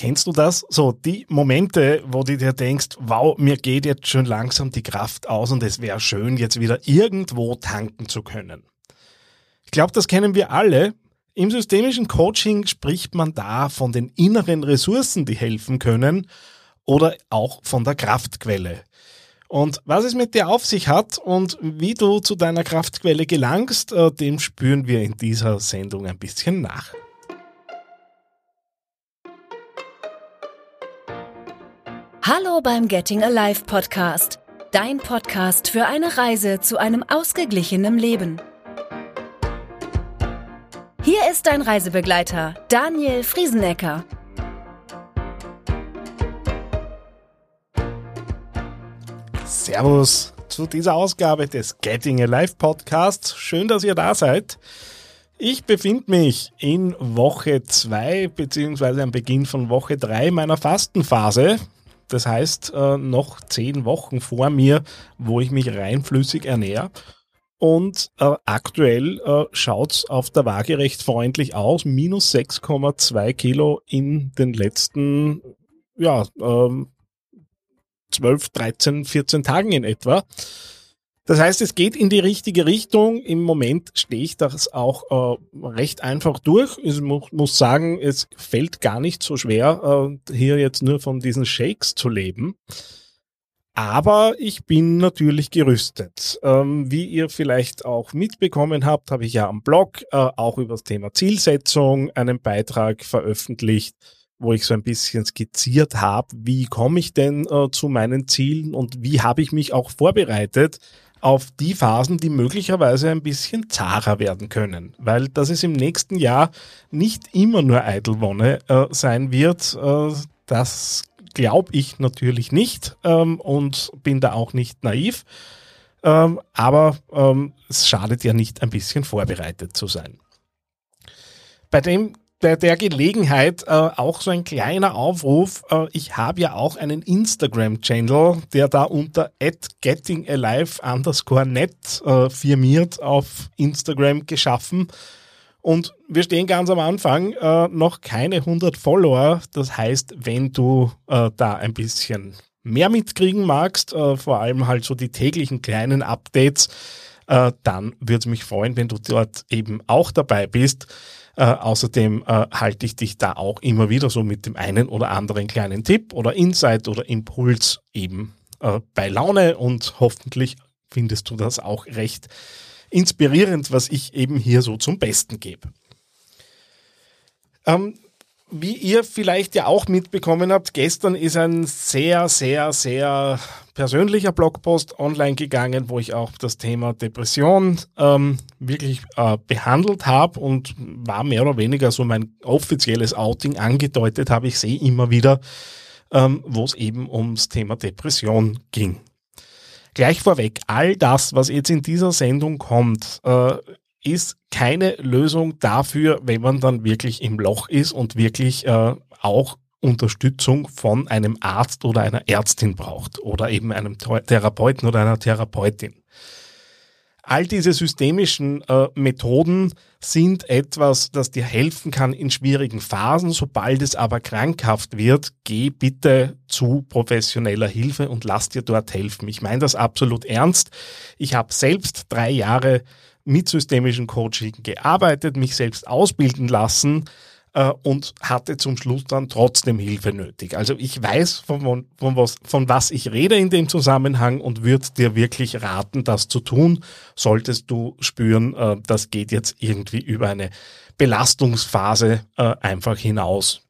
Kennst du das? So, die Momente, wo du dir denkst, wow, mir geht jetzt schon langsam die Kraft aus und es wäre schön, jetzt wieder irgendwo tanken zu können. Ich glaube, das kennen wir alle. Im systemischen Coaching spricht man da von den inneren Ressourcen, die helfen können oder auch von der Kraftquelle. Und was es mit dir auf sich hat und wie du zu deiner Kraftquelle gelangst, äh, dem spüren wir in dieser Sendung ein bisschen nach. Hallo beim Getting Alive Podcast, dein Podcast für eine Reise zu einem ausgeglichenen Leben. Hier ist dein Reisebegleiter, Daniel Friesenecker. Servus zu dieser Ausgabe des Getting Alive Podcasts. Schön, dass ihr da seid. Ich befinde mich in Woche 2 beziehungsweise am Beginn von Woche 3 meiner Fastenphase. Das heißt, äh, noch zehn Wochen vor mir, wo ich mich reinflüssig ernähre. Und äh, aktuell äh, schaut's auf der Waage recht freundlich aus. Minus 6,2 Kilo in den letzten ja, ähm, 12, 13, 14 Tagen in etwa. Das heißt, es geht in die richtige Richtung. Im Moment stehe ich das auch äh, recht einfach durch. Ich mu muss sagen, es fällt gar nicht so schwer, äh, hier jetzt nur von diesen Shakes zu leben. Aber ich bin natürlich gerüstet. Ähm, wie ihr vielleicht auch mitbekommen habt, habe ich ja am Blog äh, auch über das Thema Zielsetzung einen Beitrag veröffentlicht, wo ich so ein bisschen skizziert habe, wie komme ich denn äh, zu meinen Zielen und wie habe ich mich auch vorbereitet auf die Phasen, die möglicherweise ein bisschen zahrer werden können. Weil das es im nächsten Jahr nicht immer nur Eidelwonne äh, sein wird, äh, das glaube ich natürlich nicht ähm, und bin da auch nicht naiv. Ähm, aber ähm, es schadet ja nicht, ein bisschen vorbereitet zu sein. Bei dem bei der Gelegenheit äh, auch so ein kleiner Aufruf. Äh, ich habe ja auch einen Instagram-Channel, der da unter gettingalive underscore net äh, firmiert auf Instagram geschaffen. Und wir stehen ganz am Anfang, äh, noch keine 100 Follower. Das heißt, wenn du äh, da ein bisschen mehr mitkriegen magst, äh, vor allem halt so die täglichen kleinen Updates, dann würde es mich freuen, wenn du dort eben auch dabei bist. Äh, außerdem äh, halte ich dich da auch immer wieder so mit dem einen oder anderen kleinen Tipp oder Insight oder Impuls eben äh, bei Laune und hoffentlich findest du das auch recht inspirierend, was ich eben hier so zum Besten gebe. Ähm, wie ihr vielleicht ja auch mitbekommen habt, gestern ist ein sehr, sehr, sehr persönlicher Blogpost online gegangen, wo ich auch das Thema Depression ähm, wirklich äh, behandelt habe und war mehr oder weniger so mein offizielles Outing angedeutet habe. Ich sehe immer wieder, ähm, wo es eben ums Thema Depression ging. Gleich vorweg, all das, was jetzt in dieser Sendung kommt, äh, ist keine Lösung dafür, wenn man dann wirklich im Loch ist und wirklich äh, auch Unterstützung von einem Arzt oder einer Ärztin braucht oder eben einem Therapeuten oder einer Therapeutin. All diese systemischen äh, Methoden sind etwas, das dir helfen kann in schwierigen Phasen. Sobald es aber krankhaft wird, geh bitte zu professioneller Hilfe und lass dir dort helfen. Ich meine das absolut ernst. Ich habe selbst drei Jahre mit systemischen Coaching gearbeitet, mich selbst ausbilden lassen äh, und hatte zum Schluss dann trotzdem Hilfe nötig. Also ich weiß, von, von, was, von was ich rede in dem Zusammenhang und würde dir wirklich raten, das zu tun, solltest du spüren, äh, das geht jetzt irgendwie über eine Belastungsphase äh, einfach hinaus.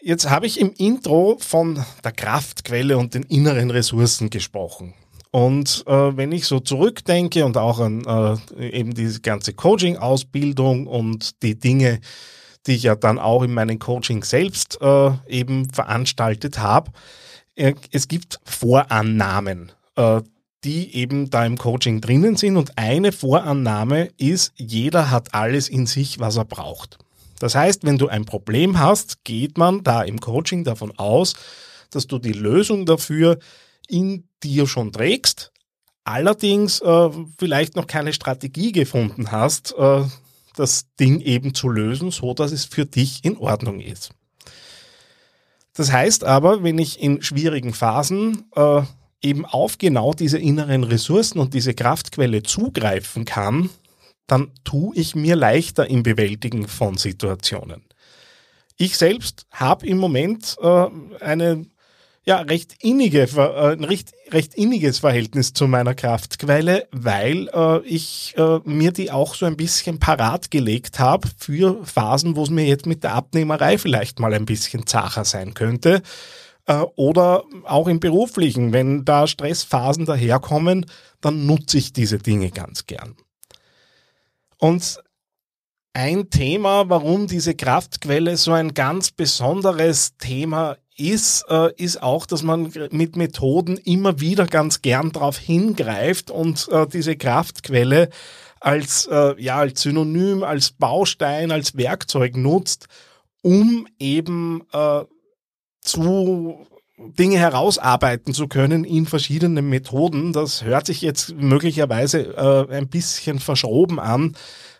Jetzt habe ich im Intro von der Kraftquelle und den inneren Ressourcen gesprochen. Und äh, wenn ich so zurückdenke und auch an äh, eben diese ganze Coaching-Ausbildung und die Dinge, die ich ja dann auch in meinen Coaching selbst äh, eben veranstaltet habe, äh, es gibt Vorannahmen, äh, die eben da im Coaching drinnen sind. Und eine Vorannahme ist, jeder hat alles in sich, was er braucht. Das heißt, wenn du ein Problem hast, geht man da im Coaching davon aus, dass du die Lösung dafür in dir schon trägst, allerdings äh, vielleicht noch keine Strategie gefunden hast, äh, das Ding eben zu lösen, so dass es für dich in Ordnung ist. Das heißt aber, wenn ich in schwierigen Phasen äh, eben auf genau diese inneren Ressourcen und diese Kraftquelle zugreifen kann, dann tue ich mir leichter im Bewältigen von Situationen. Ich selbst habe im Moment äh, eine ja, recht innige, äh, recht, recht inniges Verhältnis zu meiner Kraftquelle, weil äh, ich äh, mir die auch so ein bisschen parat gelegt habe für Phasen, wo es mir jetzt mit der Abnehmerei vielleicht mal ein bisschen zacher sein könnte. Äh, oder auch im beruflichen, wenn da Stressphasen daherkommen, dann nutze ich diese Dinge ganz gern. Und ein Thema, warum diese Kraftquelle so ein ganz besonderes Thema ist, äh, ist auch, dass man mit Methoden immer wieder ganz gern darauf hingreift und äh, diese Kraftquelle als, äh, ja, als Synonym, als Baustein, als Werkzeug nutzt, um eben äh, zu Dinge herausarbeiten zu können in verschiedenen Methoden. Das hört sich jetzt möglicherweise äh, ein bisschen verschoben an.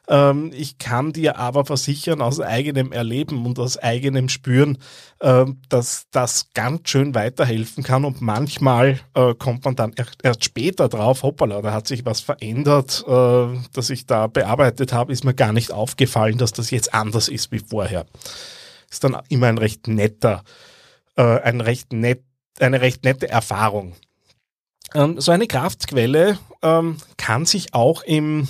Ähm, ich kann dir aber versichern aus eigenem Erleben und aus eigenem Spüren, äh, dass das ganz schön weiterhelfen kann und manchmal äh, kommt man dann erst später drauf, hoppala, da hat sich was verändert, äh, das ich da bearbeitet habe, ist mir gar nicht aufgefallen, dass das jetzt anders ist wie vorher. Ist dann immer ein recht netter, äh, ein recht nett, eine recht nette Erfahrung. Ähm, so eine Kraftquelle ähm, kann sich auch im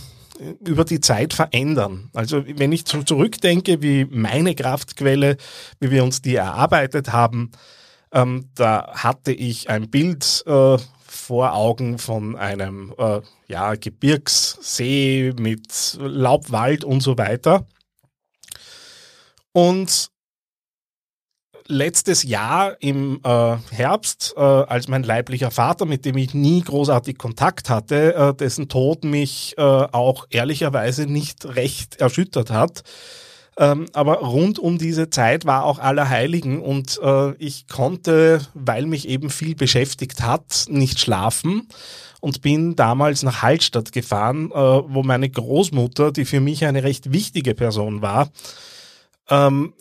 über die Zeit verändern. Also wenn ich zurückdenke, wie meine Kraftquelle, wie wir uns die erarbeitet haben, ähm, da hatte ich ein Bild äh, vor Augen von einem äh, ja, Gebirgssee mit Laubwald und so weiter. Und letztes Jahr im äh, Herbst, äh, als mein leiblicher Vater, mit dem ich nie großartig Kontakt hatte, äh, dessen Tod mich äh, auch ehrlicherweise nicht recht erschüttert hat. Ähm, aber rund um diese Zeit war auch Allerheiligen und äh, ich konnte, weil mich eben viel beschäftigt hat, nicht schlafen und bin damals nach Hallstatt gefahren, äh, wo meine Großmutter, die für mich eine recht wichtige Person war, ähm,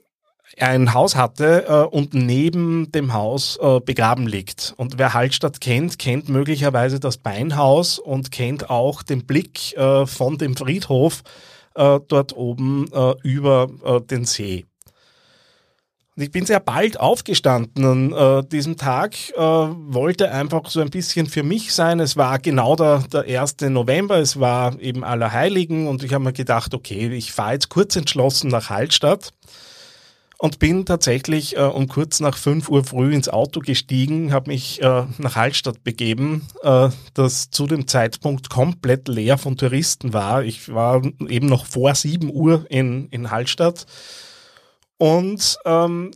ein Haus hatte äh, und neben dem Haus äh, begraben liegt. Und wer Hallstatt kennt, kennt möglicherweise das Beinhaus und kennt auch den Blick äh, von dem Friedhof äh, dort oben äh, über äh, den See. Und ich bin sehr bald aufgestanden an diesem Tag, wollte einfach so ein bisschen für mich sein. Es war genau der, der 1. November, es war eben Allerheiligen und ich habe mir gedacht, okay, ich fahre jetzt kurz entschlossen nach Hallstatt und bin tatsächlich äh, um kurz nach 5 Uhr früh ins Auto gestiegen, habe mich äh, nach Hallstatt begeben, äh, das zu dem Zeitpunkt komplett leer von Touristen war. Ich war eben noch vor 7 Uhr in, in Hallstatt und ähm,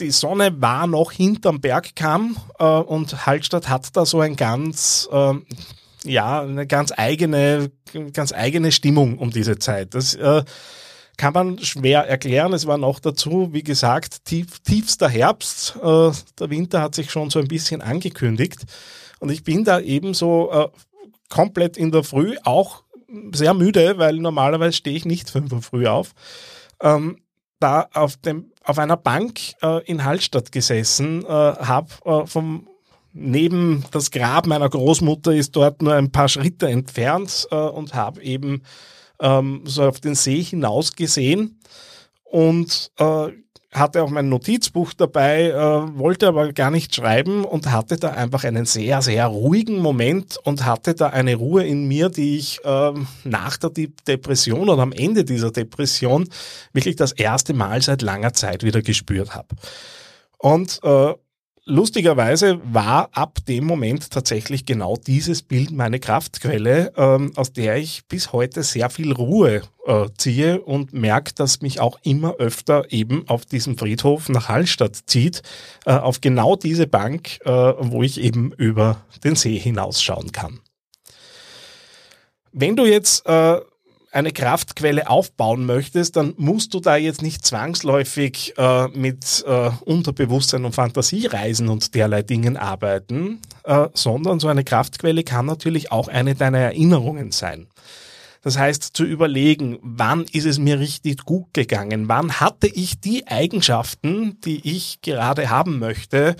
die Sonne war noch hinterm Bergkamm äh, und Hallstatt hat da so ein ganz, äh, ja, eine ganz eigene, ganz eigene Stimmung um diese Zeit. Das äh, kann man schwer erklären. Es war noch dazu, wie gesagt, tief, tiefster Herbst. Äh, der Winter hat sich schon so ein bisschen angekündigt. Und ich bin da eben so äh, komplett in der Früh auch sehr müde, weil normalerweise stehe ich nicht fünf Uhr früh auf. Ähm, da auf, dem, auf einer Bank äh, in Hallstatt gesessen, äh, habe äh, vom neben das Grab meiner Großmutter ist dort nur ein paar Schritte entfernt äh, und habe eben ähm, so auf den See hinaus gesehen und äh, hatte auch mein Notizbuch dabei, äh, wollte aber gar nicht schreiben und hatte da einfach einen sehr, sehr ruhigen Moment und hatte da eine Ruhe in mir, die ich äh, nach der Depression oder am Ende dieser Depression wirklich das erste Mal seit langer Zeit wieder gespürt habe. Und äh, lustigerweise war ab dem Moment tatsächlich genau dieses Bild meine Kraftquelle, ähm, aus der ich bis heute sehr viel Ruhe äh, ziehe und merke, dass mich auch immer öfter eben auf diesem Friedhof nach Hallstatt zieht, äh, auf genau diese Bank, äh, wo ich eben über den See hinausschauen kann. Wenn du jetzt äh, eine Kraftquelle aufbauen möchtest, dann musst du da jetzt nicht zwangsläufig äh, mit äh, Unterbewusstsein und Fantasiereisen und derlei Dingen arbeiten, äh, sondern so eine Kraftquelle kann natürlich auch eine deiner Erinnerungen sein. Das heißt, zu überlegen, wann ist es mir richtig gut gegangen? Wann hatte ich die Eigenschaften, die ich gerade haben möchte?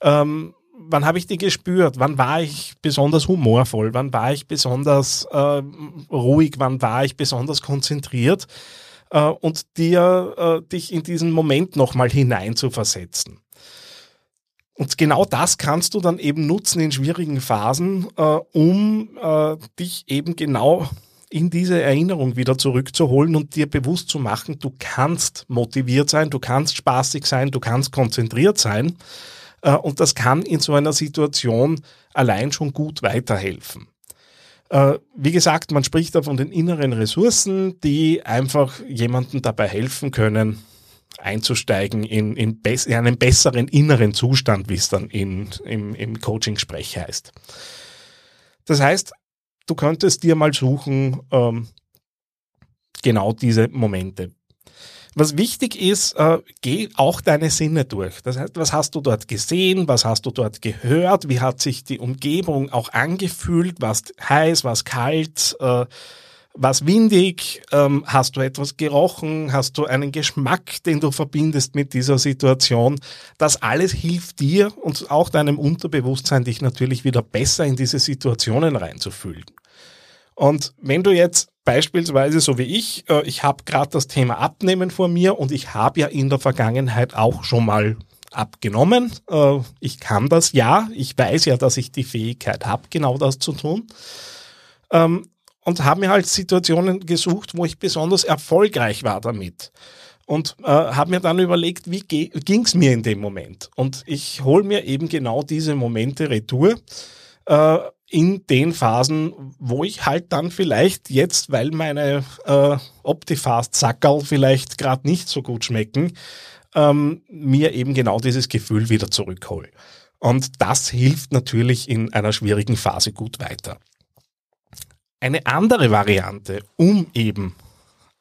Ähm, wann habe ich die gespürt? Wann war ich besonders humorvoll? Wann war ich besonders äh, ruhig? Wann war ich besonders konzentriert? Äh, und dir, äh, dich in diesen Moment nochmal hineinzuversetzen. Und genau das kannst du dann eben nutzen in schwierigen Phasen, äh, um äh, dich eben genau in diese Erinnerung wieder zurückzuholen und dir bewusst zu machen, du kannst motiviert sein, du kannst spaßig sein, du kannst konzentriert sein. Äh, und das kann in so einer Situation allein schon gut weiterhelfen. Äh, wie gesagt, man spricht da von den inneren Ressourcen, die einfach jemandem dabei helfen können, einzusteigen in, in, in einen besseren inneren Zustand, wie es dann in, im, im Coaching-Sprech heißt. Das heißt, du könntest dir mal suchen, ähm, genau diese Momente. Was wichtig ist, äh, geh auch deine Sinne durch. Das heißt, was hast du dort gesehen, was hast du dort gehört, wie hat sich die Umgebung auch angefühlt, was heiß, was kalt, äh, was windig, ähm, hast du etwas gerochen, hast du einen Geschmack, den du verbindest mit dieser Situation. Das alles hilft dir und auch deinem Unterbewusstsein, dich natürlich wieder besser in diese Situationen reinzufühlen. Und wenn du jetzt beispielsweise so wie ich, äh, ich habe gerade das Thema Abnehmen vor mir und ich habe ja in der Vergangenheit auch schon mal abgenommen. Äh, ich kann das ja, ich weiß ja, dass ich die Fähigkeit habe, genau das zu tun. Ähm, und habe mir halt Situationen gesucht, wo ich besonders erfolgreich war damit. Und äh, habe mir dann überlegt, wie ging es mir in dem Moment? Und ich hole mir eben genau diese Momente retour äh, in den Phasen, wo ich halt dann vielleicht jetzt, weil meine äh, Optifast-Sackerl vielleicht gerade nicht so gut schmecken, ähm, mir eben genau dieses Gefühl wieder zurückhole. Und das hilft natürlich in einer schwierigen Phase gut weiter. Eine andere Variante, um eben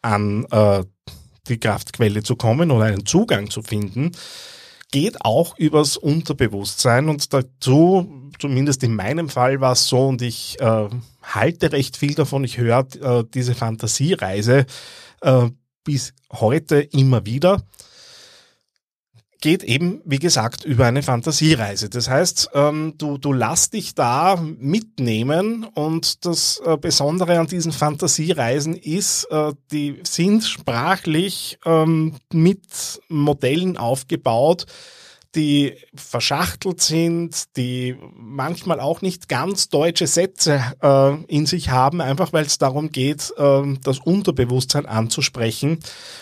an äh, die Kraftquelle zu kommen oder einen Zugang zu finden, geht auch übers Unterbewusstsein und dazu, zumindest in meinem Fall war es so und ich äh, halte recht viel davon, ich höre äh, diese Fantasiereise äh, bis heute immer wieder geht eben, wie gesagt, über eine Fantasiereise. Das heißt, ähm, du, du lass dich da mitnehmen und das äh, Besondere an diesen Fantasiereisen ist, äh, die sind sprachlich ähm, mit Modellen aufgebaut, die verschachtelt sind, die manchmal auch nicht ganz deutsche Sätze äh, in sich haben, einfach weil es darum geht, äh, das Unterbewusstsein anzusprechen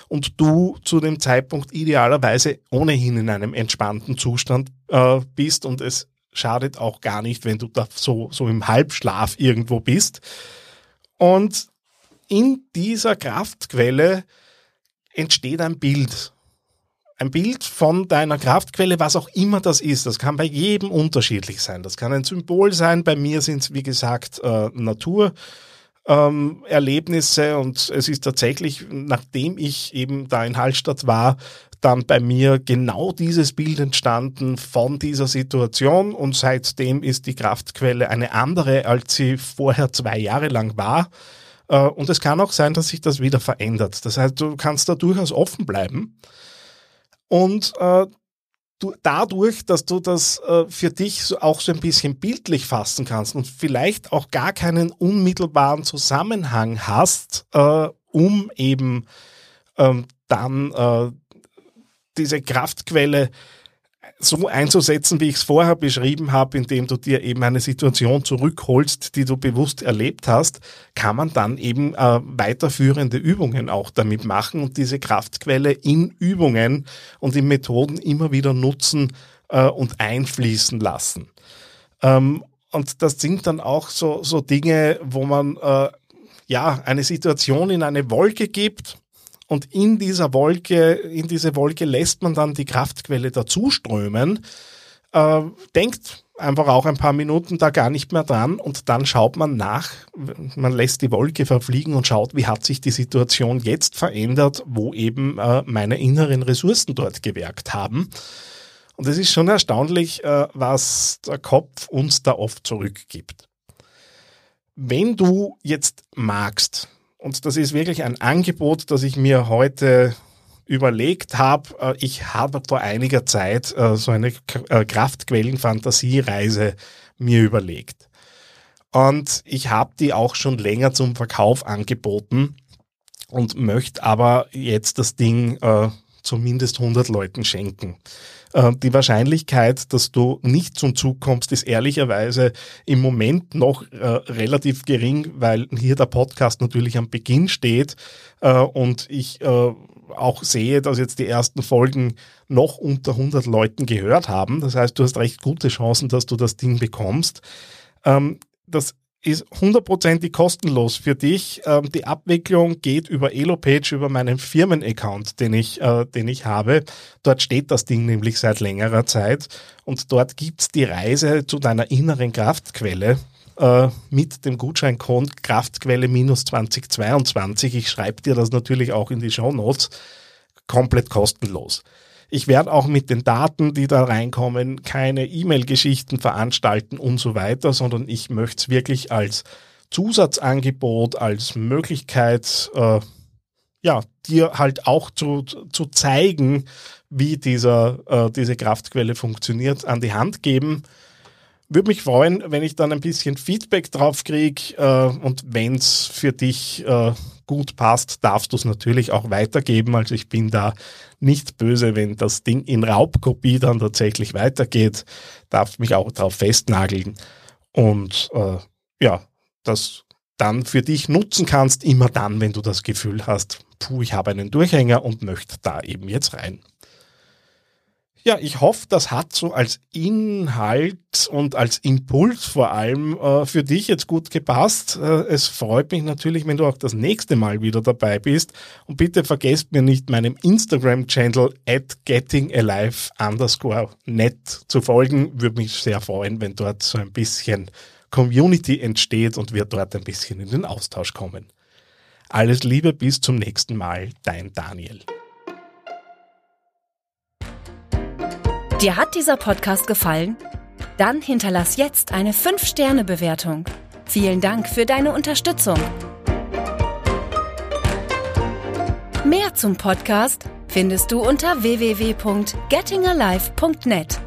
und du zu dem Zeitpunkt idealerweise ohnehin in einem entspannten Zustand äh, bist und es schadet auch gar nicht, wenn du da so, so im Halbschlaf irgendwo bist. Und in dieser Kraftquelle entsteht ein Bild ein Bild von deiner Kraftquelle, was auch immer das ist. Das kann bei jedem unterschiedlich sein. Das kann ein Symbol sein. Bei mir sind es, wie gesagt, äh, Natur. Ähm, Erlebnisse und es ist tatsächlich, nachdem ich eben da in Hallstatt war, dann bei mir genau dieses Bild entstanden von dieser Situation und seitdem ist die Kraftquelle eine andere, als sie vorher zwei Jahre lang war. Äh, und es kann auch sein, dass sich das wieder verändert. Das heißt, du kannst da durchaus offen bleiben. Und äh, du, dadurch, dass du das äh, für dich so, auch so ein bisschen bildlich fassen kannst und vielleicht auch gar keinen unmittelbaren Zusammenhang hast, äh, um eben ähm, dann äh, diese Kraftquelle so einzusetzen, wie ich es vorher beschrieben habe, indem du dir eben eine Situation zurückholst, die du bewusst erlebt hast, kann man dann eben äh, weiterführende Übungen auch damit machen und diese Kraftquelle in Übungen und in Methoden immer wieder nutzen äh, und einfließen lassen. Ähm, und das sind dann auch so, so Dinge, wo man äh, ja eine Situation in eine Wolke gibt und in dieser Wolke, in diese Wolke lässt man dann die Kraftquelle dazuströmen, äh, denkt einfach auch ein paar Minuten da gar nicht mehr dran und dann schaut man nach, man lässt die Wolke verfliegen und schaut, wie hat sich die Situation jetzt verändert, wo eben äh, meine inneren Ressourcen dort gewerkt haben. Und es ist schon erstaunlich, äh, was der Kopf uns da oft zurückgibt. Wenn du jetzt magst, und das ist wirklich ein Angebot, das ich mir heute überlegt habe. Äh, ich habe vor einiger Zeit äh, so eine äh, Kraftquellen-Fantasiereise mir überlegt. Und ich habe die auch schon länger zum Verkauf angeboten und möchte aber jetzt das Ding äh, zumindest 100 Leuten schenken. Äh, die Wahrscheinlichkeit, dass du nicht zum Zug kommst, ist ehrlicherweise im Moment noch äh, relativ gering, weil hier der Podcast natürlich am Beginn steht äh, und ich auch sehe, dass jetzt die ersten Folgen noch unter 100 Leuten gehört haben. Das heißt, du hast recht gute Chancen, dass du das Ding bekommst. Ähm, das ist hundertprozentig kostenlos für dich. Ähm, die Abwicklung geht über Elopage, über meinen Firmenaccount, den ich, äh, den ich habe. Dort steht das Ding nämlich seit längerer Zeit und dort gibt's die Reise zu deiner inneren Kraftquelle äh, mit dem Gutscheincode Kraftquelle minus 2022. Ich schreibe dir das natürlich auch in die Show Notes. Komplett kostenlos. Ich werde auch mit den Daten, die da reinkommen, keine E-Mail-Geschichten veranstalten und so weiter, sondern ich möchte es wirklich als Zusatzangebot, als Möglichkeit, äh, ja, dir halt auch zu, zu zeigen, wie dieser, äh, diese Kraftquelle funktioniert, an die Hand geben. Würde mich freuen, wenn ich dann ein bisschen Feedback drauf kriege äh, und wenn es für dich äh, gut passt, darfst du es natürlich auch weitergeben. Also ich bin da nicht böse, wenn das Ding in Raubkopie dann tatsächlich weitergeht. Darfst mich auch darauf festnageln und äh, ja, das dann für dich nutzen kannst, immer dann, wenn du das Gefühl hast, puh, ich habe einen Durchhänger und möchte da eben jetzt rein. Ja, ich hoffe, das hat so als Inhalt und als Impuls vor allem äh, für dich jetzt gut gepasst. Äh, es freut mich natürlich, wenn du auch das nächste Mal wieder dabei bist. Und bitte vergesst mir nicht, meinem Instagram-Channel at gettingalive underscore net zu folgen. Würde mich sehr freuen, wenn dort so ein bisschen Community entsteht und wir dort ein bisschen in den Austausch kommen. Alles Liebe, bis zum nächsten Mal, dein Daniel. Dir hat dieser Podcast gefallen? Dann hinterlass jetzt eine 5-Sterne-Bewertung. Vielen Dank für deine Unterstützung. Mehr zum Podcast findest du unter www.gettingalive.net.